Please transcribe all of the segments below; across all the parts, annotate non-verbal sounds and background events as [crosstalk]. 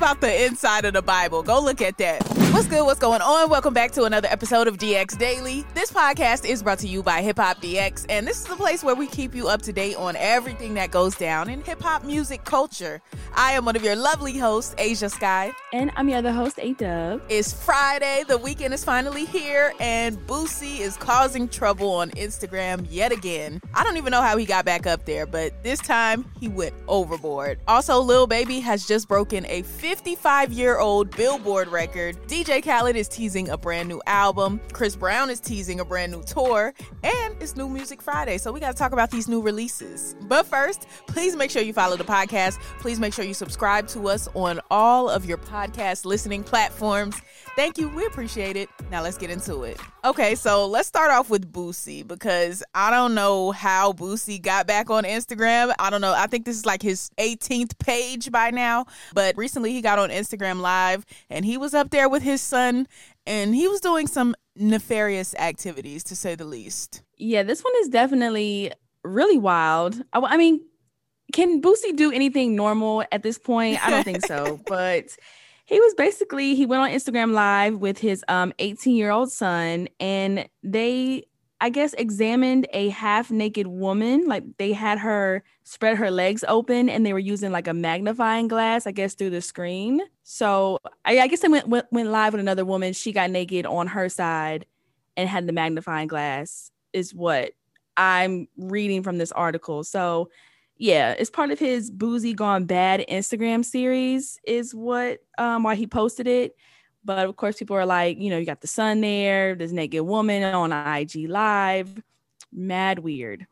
About the inside of the Bible? Go look at that. What's good? What's going on? Welcome back to another episode of DX Daily. This podcast is brought to you by Hip Hop DX, and this is the place where we keep you up to date on everything that goes down in hip hop music culture. I am one of your lovely hosts, Ashia Skye. And I'm your other host, A Dub. It's Friday, the weekend is finally here, and Boosie is causing trouble on Instagram yet again. I don't even know how he got back up there, but this time he went overboard. Also, Lil Baby has just broken a 55 year old Billboard record. DJ Khaled is teasing a brand new album. Chris Brown is teasing a brand new tour. And it's New Music Friday. So we got to talk about these new releases. But first, please make sure you follow the podcast. Please make sure you subscribe to us on all of your podcast listening platforms. Thank you. We appreciate it. Now let's get into it. Okay, so let's start off with Boosie because I don't know how Boosie got back on Instagram. I don't know. I think this is like his 18th page by now. But recently he got on Instagram Live and he was up there with his son and he was doing some nefarious activities to say the least. Yeah, this one is definitely really wild. I, I mean, can Boosie do anything normal at this point? I don't think so. [laughs] But he was basically he went on Instagram live with his um 18 year old son and they I guess examined a half naked woman like they had her spread her legs open and they were using like a magnifying glass I guess through the screen. So I, I guess they went, went went live with another woman. She got naked on her side and had the magnifying glass is what I'm reading from this article. So yeah, it's part of his Boosie Gone Bad Instagram series, is what um why he posted it. But of course, people are like, you know, you got the son there, this naked woman on IG Live, mad weird.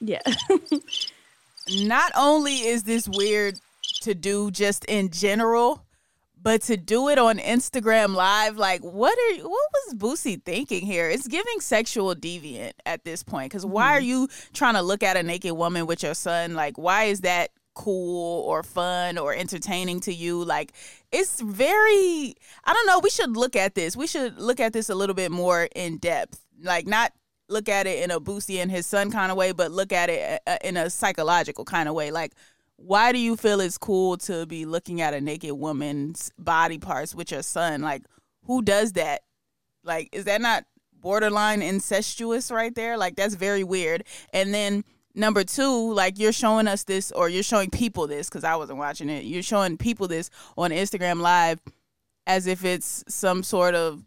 Yeah. [laughs] Not only is this weird to do just in general, but to do it on Instagram Live, like what are you, what was Boosie thinking here? It's giving sexual deviant at this point. Because why are mm-hmm. you trying to look at a naked woman with your son? Like, why is that cool or fun or entertaining to you? Like, it's very. I don't know. We should look at this. We should look at this a little bit more in depth. Like, not look at it in a Boosie and his son kind of way, but look at it uh, in a psychological kind of way. Like why do you feel it's cool to be looking at a naked woman's body parts with your son? Like, who does that? Like, is that not borderline incestuous right there? Like, that's very weird. And then number two, like, you're showing us this, or you're showing people this, because I wasn't watching it. You're showing people this on Instagram Live as if it's some sort of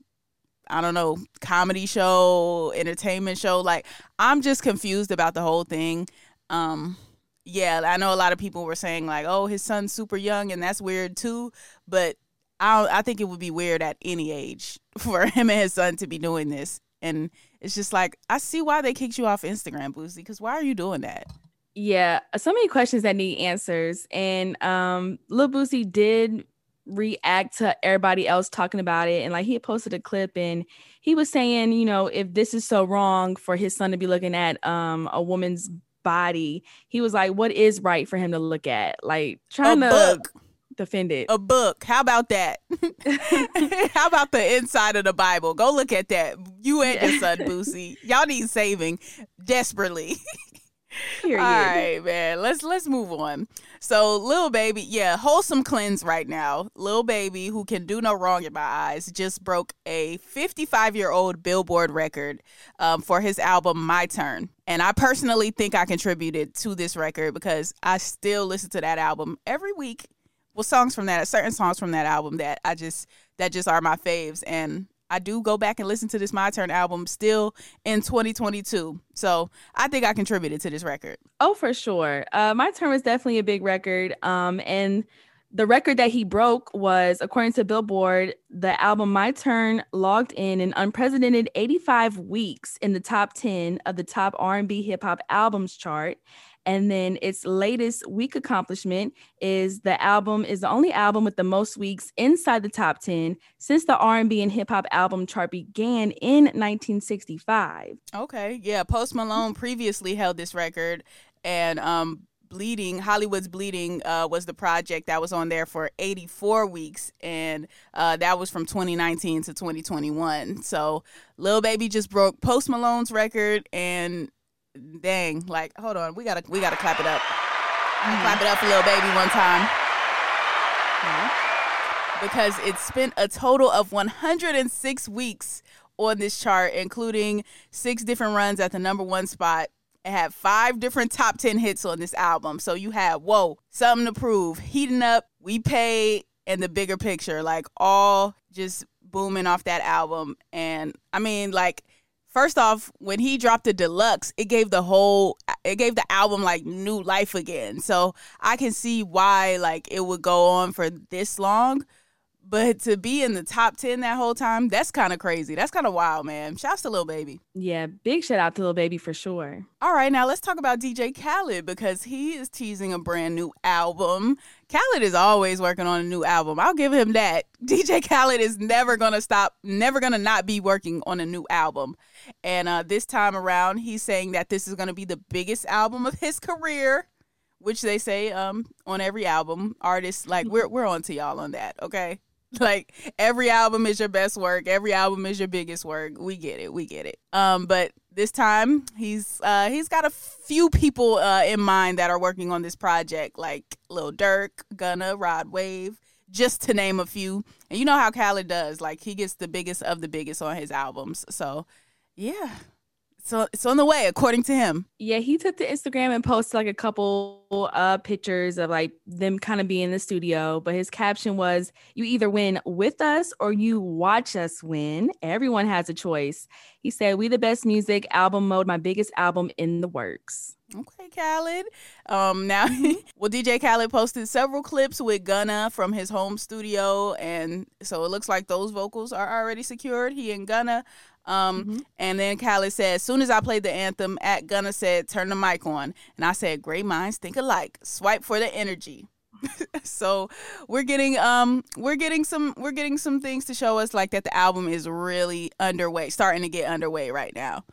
I don't know, comedy show, entertainment show. Like, I'm just confused about the whole thing. Um, yeah, I know a lot of people were saying like, "Oh, his son's super young," and that's weird too. But I I think it would be weird at any age [laughs] for him and his son to be doing this. And it's just like I see why they kicked you off Instagram, Boosie. Because why are you doing that? Yeah, so many questions that need answers. And um, Lil Boosie did react to everybody else talking about it, and like he had posted a clip and he was saying, you know, if this is so wrong for his son to be looking at um a woman's body. He was like, "What is right for him to look at?" Like trying a to book. Defend it. A book. How about that? [laughs] How about the inside of the Bible? Go look at that. You and your son Boosie. Y'all need saving desperately. [laughs] Period. All right, man. Let's let's move on. So, little Baby, yeah, wholesome cleanse right now. Little Baby, who can do no wrong in my eyes, just broke a 55 year old Billboard record um, for his album My Turn. And I personally think I contributed to this record because I still listen to that album every week. Well, songs from that, certain songs from that album that I just that just are my faves, and I do go back and listen to this My Turn album still in 2022. So I think I contributed to this record. Oh, for sure. Uh, My Turn was definitely a big record. Um, and the record that he broke was, according to Billboard, the album My Turn logged in an unprecedented 85 weeks in the top 10 of the top R&B hip hop albums chart and then its latest week accomplishment is the album is the only album with the most weeks inside the top 10 since the R&B and hip hop album chart began in 1965. Okay, yeah, Post Malone previously held this record and um Bleeding, Hollywood's Bleeding uh, was the project that was on there for 84 weeks, and uh, that was from 2019 to 2021. So, Lil Baby just broke Post Malone's record, and dang, like, hold on, we gotta we gotta clap it up. Mm-hmm. Clap it up for Lil Baby one time. Mm-hmm. Because it spent a total of 106 weeks on this chart, including six different runs at the number one spot. It had five different top 10 hits on this album. So you had, whoa, something to prove. Heating up, we pay, and the bigger picture, like all just booming off that album. And I mean, like, first off, when he dropped the deluxe, it gave the whole it gave the album like new life again. So I can see why like it would go on for this long. But to be in the top 10 that whole time, that's kind of crazy. That's kind of wild, man. Shouts to Lil Baby. Yeah, big shout out to Lil Baby for sure. All right, now let's talk about DJ Khaled because he is teasing a brand new album. Khaled is always working on a new album. I'll give him that. [laughs] DJ Khaled is never going to stop, never going to not be working on a new album. And uh, this time around, he's saying that this is going to be the biggest album of his career which they say um on every album artists like we're we're on to y'all on that okay [laughs] like every album is your best work. Every album is your biggest work. We get it. We get it. Um but this time he's uh he's got a few people uh in mind that are working on this project like lil durk gunna rod wave just to name a few. And you know how khaled does. Like he gets the biggest of the biggest on his albums. So yeah so it's on the way, according to him. Yeah, he took to Instagram and posted like a couple uh pictures of like them kind of being in the studio. But his caption was, "You either win with us or you watch us win. Everyone has a choice." He said, "We the best music album mode, my biggest album in the works." Okay, Khaled. Um, now, [laughs] well, DJ Khaled posted several clips with Gunna from his home studio, and so it looks like those vocals are already secured. He and Gunna um, mm-hmm. And then Khaled said, as soon as I played the anthem, at Gunna said, turn the mic on. And I said, great minds think alike. Swipe for the energy. [laughs] so we're getting um we're getting some we're getting some things to show us like that the album is really underway starting to get underway right now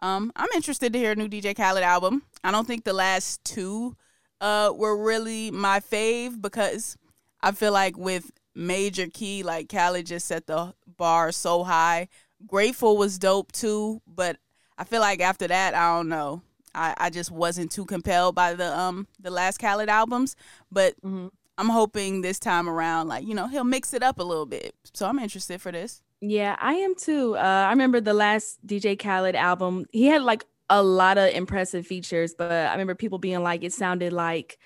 um i'm interested to hear a new dj khaled album i don't think the last two uh were really my fave because i feel like with major key like khaled just set the bar so high Grateful was dope too, but I feel like after that, I don't know. I, I just wasn't too compelled by the um the last Khaled albums, but mm-hmm. I'm hoping this time around, like you know, he'll mix it up a little bit. So I'm interested for this. Yeah, I am too. Uh, I remember the last DJ Khaled album. He had like a lot of impressive features, but I remember people being like, it sounded like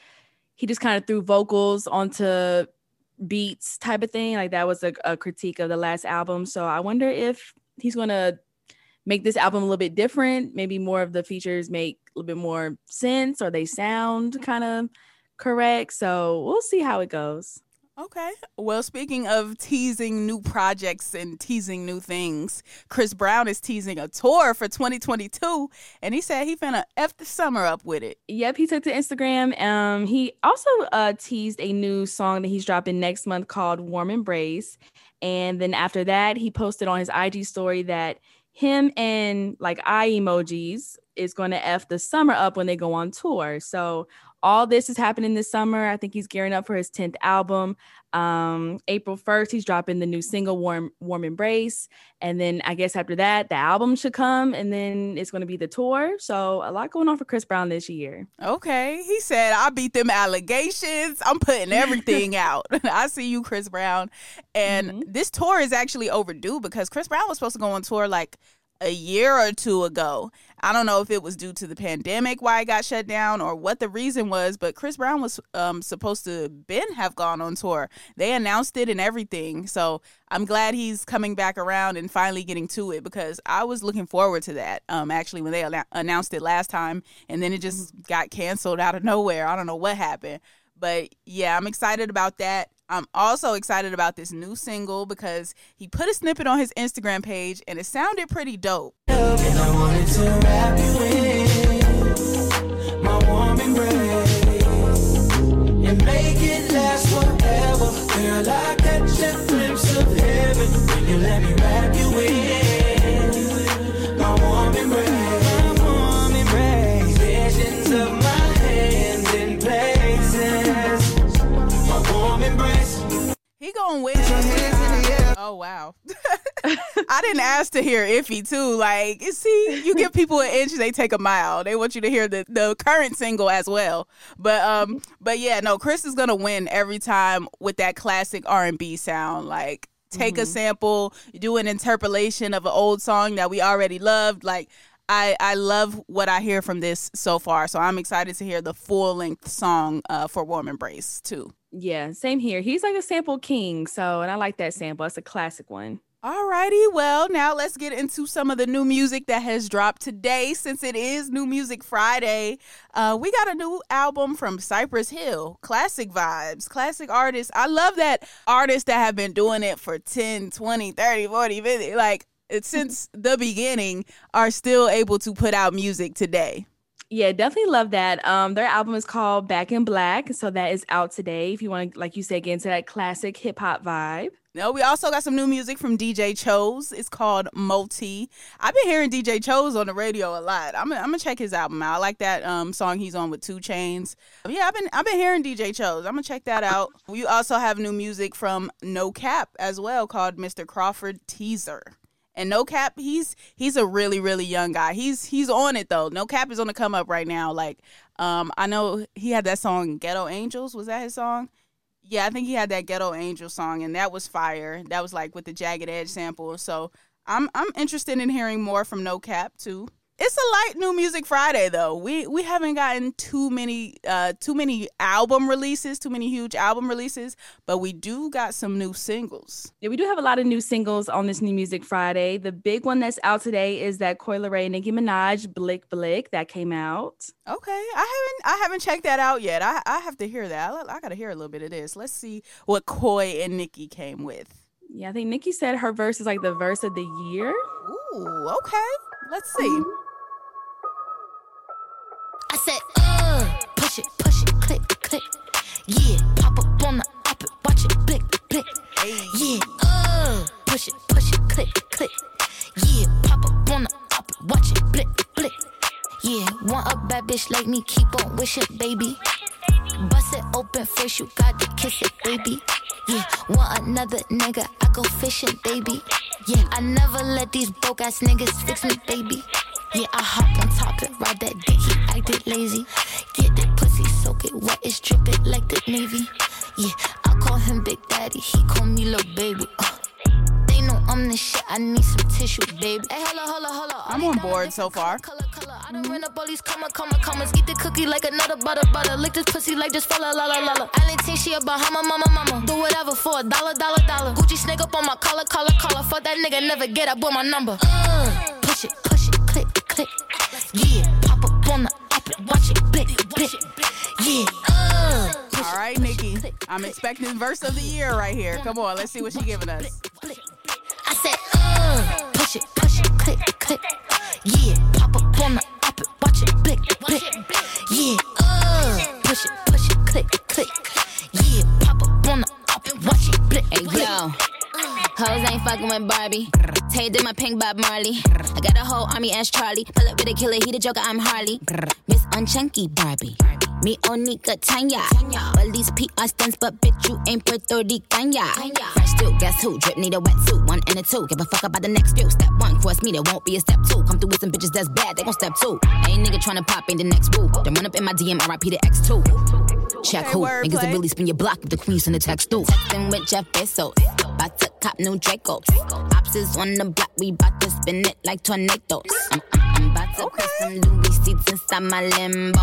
he just kind of threw vocals onto beats type of thing. Like that was a, a critique of the last album. So I wonder if he's gonna make this album a little bit different. Maybe more of the features make a little bit more sense or they sound kind of correct. So we'll see how it goes. Okay. Well, speaking of teasing new projects and teasing new things, Chris Brown is teasing a tour for 2022, and he said he finna f the summer up with it. Yep, he took to Instagram. Um, he also uh teased a new song that he's dropping next month called "Warm Embrace," and then after that, he posted on his IG story that him and like eye emojis is going to f the summer up when they go on tour. So all this is happening this summer. I think he's gearing up for his 10th album. Um, April 1st, he's dropping the new single Warm Warm Embrace. And then I guess after that, the album should come and then it's gonna be the tour. So a lot going on for Chris Brown this year. Okay. He said, I beat them allegations. I'm putting [laughs] everything out. [laughs] I see you, Chris Brown. And mm-hmm. this tour is actually overdue because Chris Brown was supposed to go on tour like a year or two ago. I don't know if it was due to the pandemic why it got shut down or what the reason was, but Chris Brown was um, supposed to been have gone on tour. They announced it and everything. So I'm glad he's coming back around and finally getting to it because I was looking forward to that. Um, actually, when they announced it last time, and then it just got canceled out of nowhere. I don't know what happened. But yeah, I'm excited about that. I'm also excited about this new single because he put a snippet on his Instagram page and it sounded pretty dope. I a glimpse of heaven when you let me wrap you in. Wow. [laughs] I didn't ask to hear iffy too. Like, see, you give people an inch, they take a mile. They want you to hear the, the current single as well. But um, but yeah, no, Chris is gonna win every time with that classic R and B sound. Like, take mm-hmm. a sample, do an interpolation of an old song that we already loved. Like, I I love what I hear from this so far. So I'm excited to hear the full length song uh, for Warm Embrace too. Yeah, same here. He's like a sample king. So, and I like that sample. It's a classic one. All righty. Well, now let's get into some of the new music that has dropped today. Since it is New Music Friday, uh, we got a new album from Cypress Hill. Classic vibes, classic artists. I love that artists that have been doing it for 10, 20, 30, 40, 50, like since the beginning are still able to put out music today. Yeah, definitely love that. Um, their album is called Back in Black, so that is out today. If you want to, like you said, get into that classic hip hop vibe. No, we also got some new music from DJ Chose. It's called Multi. I've been hearing DJ Chose on the radio a lot. I'm, I'm gonna check his album out. I like that um, song he's on with 2 Chainz. Yeah, I've been I've been hearing DJ Chose. I'm gonna check that out. We also have new music from No Cap as well, called Mr. Crawford Teaser. And no cap, he's he's a really really young guy. He's he's on it though. No cap is on the come up right now. Like, um, I know he had that song "Ghetto Angels." Was that his song? Yeah, I think he had that "Ghetto Angel" song, and that was fire. That was like with the jagged edge sample. So I'm I'm interested in hearing more from No Cap too. It's a light new music Friday though. We we haven't gotten too many uh too many album releases, too many huge album releases, but we do got some new singles. Yeah, we do have a lot of new singles on this new music Friday. The big one that's out today is that Coi Leray and Nicki Minaj Blick Blick that came out. Okay, I haven't I haven't checked that out yet. I I have to hear that. I, I got to hear a little bit of this. Let's see what Coi and Nicki came with. Yeah, I think Nicki said her verse is like the verse of the year. Ooh, okay. Let's see. I bitch like me, keep on wishing, baby. Bust it open first, you gotta kiss it, baby. Yeah, want another nigga, I go fishing, baby. Yeah, I never let these broke ass niggas fix me, baby. Yeah, I hop on top and ride that dick, he acted lazy. Get that pussy, soak it wet, it's dripping like the Navy. Yeah, I call him Big Daddy, he call me little baby. Uh. They know I'm the shit, I need some tissue, baby. Hey, holla, holla, holla. I'm on board so far. Color. I done run up all these comma, comma, commas. Eat the cookie like another butter, butter. Lick this pussy like just follow, la, la, la, la. I didn't think she a Bahama, mama, mama. Do whatever for a dollar, dollar, dollar. Gucci snake up on my collar, collar, collar. Fuck that nigga, never get up with my number. Uh, push it, push it, click, click. Yeah, pop up on the up and watch it blick, blick. Yeah. Uh, All right, Nicki. I'm expecting verse of the year right here. Come on, let's see what she giving us. I said, uh, push it, with Barbie. Tay did my pink Bob Marley. I got a whole army as Charlie. Pull up with a killer, he the joker, I'm Harley. Miss Unchunky Barbie. Me Onika Tanya. Police my stunts, but bitch, you ain't Puerto Rican. Fresh still, guess who? Drip need a wetsuit, one and a two. Give a fuck about the next few. Step one, cross me, there won't be a step two. Come through with some bitches that's bad, they gon' step two. Ain't nigga tryna pop in the next boo. Then run up in my DM, RIP the X2. Check Okay, who? Niggas that really spin your block if the queen send a text through. Texting with Jeff Bezos. About to cop new Draco. Ops is on the block, we bout to spin it like tornadoes. I'm, I'm, I'm about to put some Louis seats inside my limbo.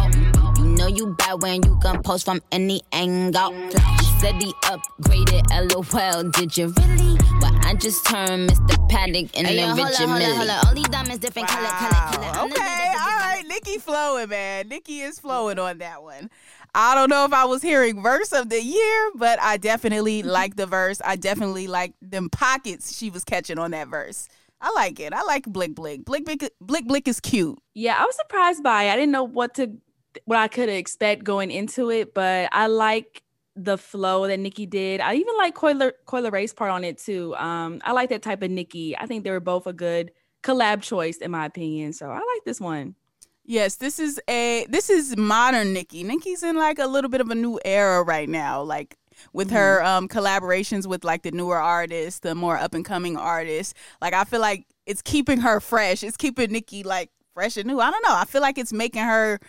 You know you bad when you can post from any angle. He said he upgraded, lol. Did you really? Well, I just turned Mr. Paddock in Hey, yo, the hold Richard up, hold up, Millie. hold up. All these diamonds different color, color, color. Wow. I'm Okay, all right. Nicki flowing, man. Nicki is flowing on that one. I don't know if I was hearing verse of the year, but I definitely like the verse. I definitely like them pockets she was catching on that verse. I like it. I like Blick Blick. Blick Blick, Blick, Blick is cute. Yeah, I was surprised by it. I didn't know what to what I could expect going into it, but I like the flow that Nicki did. I even like Coiler Coi Leray's part on it too. Um, I like that type of Nicki. I think they were both a good collab choice in my opinion. So I like this one. Yes, this is a this is modern Nicki. Nicki's in like a little bit of a new era right now, like with her um collaborations with like the newer artists, the more up and coming artists. Like I feel like it's keeping her fresh. It's keeping Nicki like fresh and new. I don't know. I feel like it's making her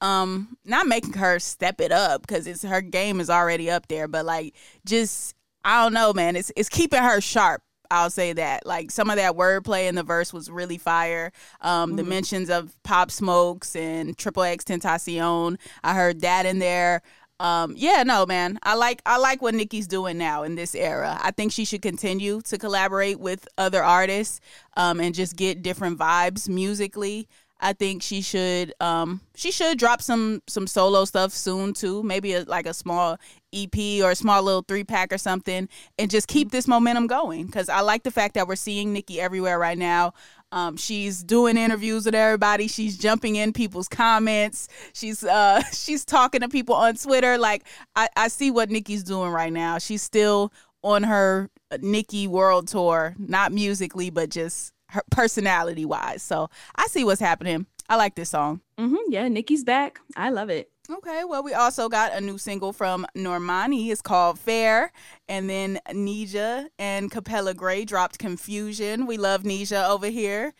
um not making her step it up because it's her game is already up there, but like just I don't know, man. It's it's keeping her sharp. I'll say that. Like some of that wordplay in the verse was really fire. Um, The mentions of Pop Smokes and XXXTentacion, I heard that in there. Um, yeah, no, man. I like I like what Nicki's doing now in this era. I think she should continue to collaborate with other artists um, and just get different vibes musically. I think she should um she should drop some some solo stuff soon too. Maybe a, like a small EP or a small little three pack or something, and just keep this momentum going. Because I like the fact that we're seeing Nicki everywhere right now. Um, she's doing interviews with everybody. She's jumping in people's comments. She's uh [laughs] she's talking to people on Twitter. Like I I see what Nicki's doing right now. She's still on her Nicki World Tour, not musically, but just her personality wise. So I see what's happening. I like this song. hmm Yeah, Nicki's back. I love it. Okay, well, we also got a new single from Normani. It's called Fair. And then Nisha and Capella Grey dropped Confusion. We love Nisha over here.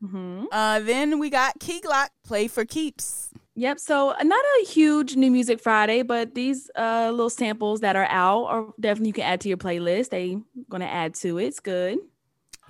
hmm Uh, then we got Key Glock, Play for Keeps. Yep. So uh, not a huge new music Friday, but these uh little samples that are out are definitely you can add to your playlist. They gonna add to it. It's good.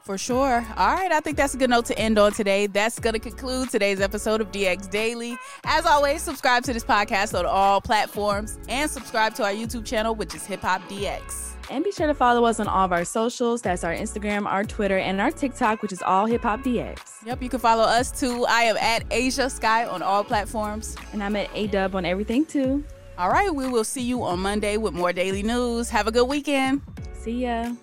For sure. All right, I think that's a good note to end on today. That's going to conclude today's episode of DX Daily. As always, subscribe to this podcast on all platforms and subscribe to our YouTube channel, which is Hip Hop DX. And be sure to follow us on all of our socials. That's our Instagram, our Twitter, and our TikTok, which is all Hip Hop DX. Yep, you can follow us too. I am at Ashia Skye on all platforms. And I'm at A Dub on everything too. All right, we will see you on Monday with more daily news. Have a good weekend. See ya.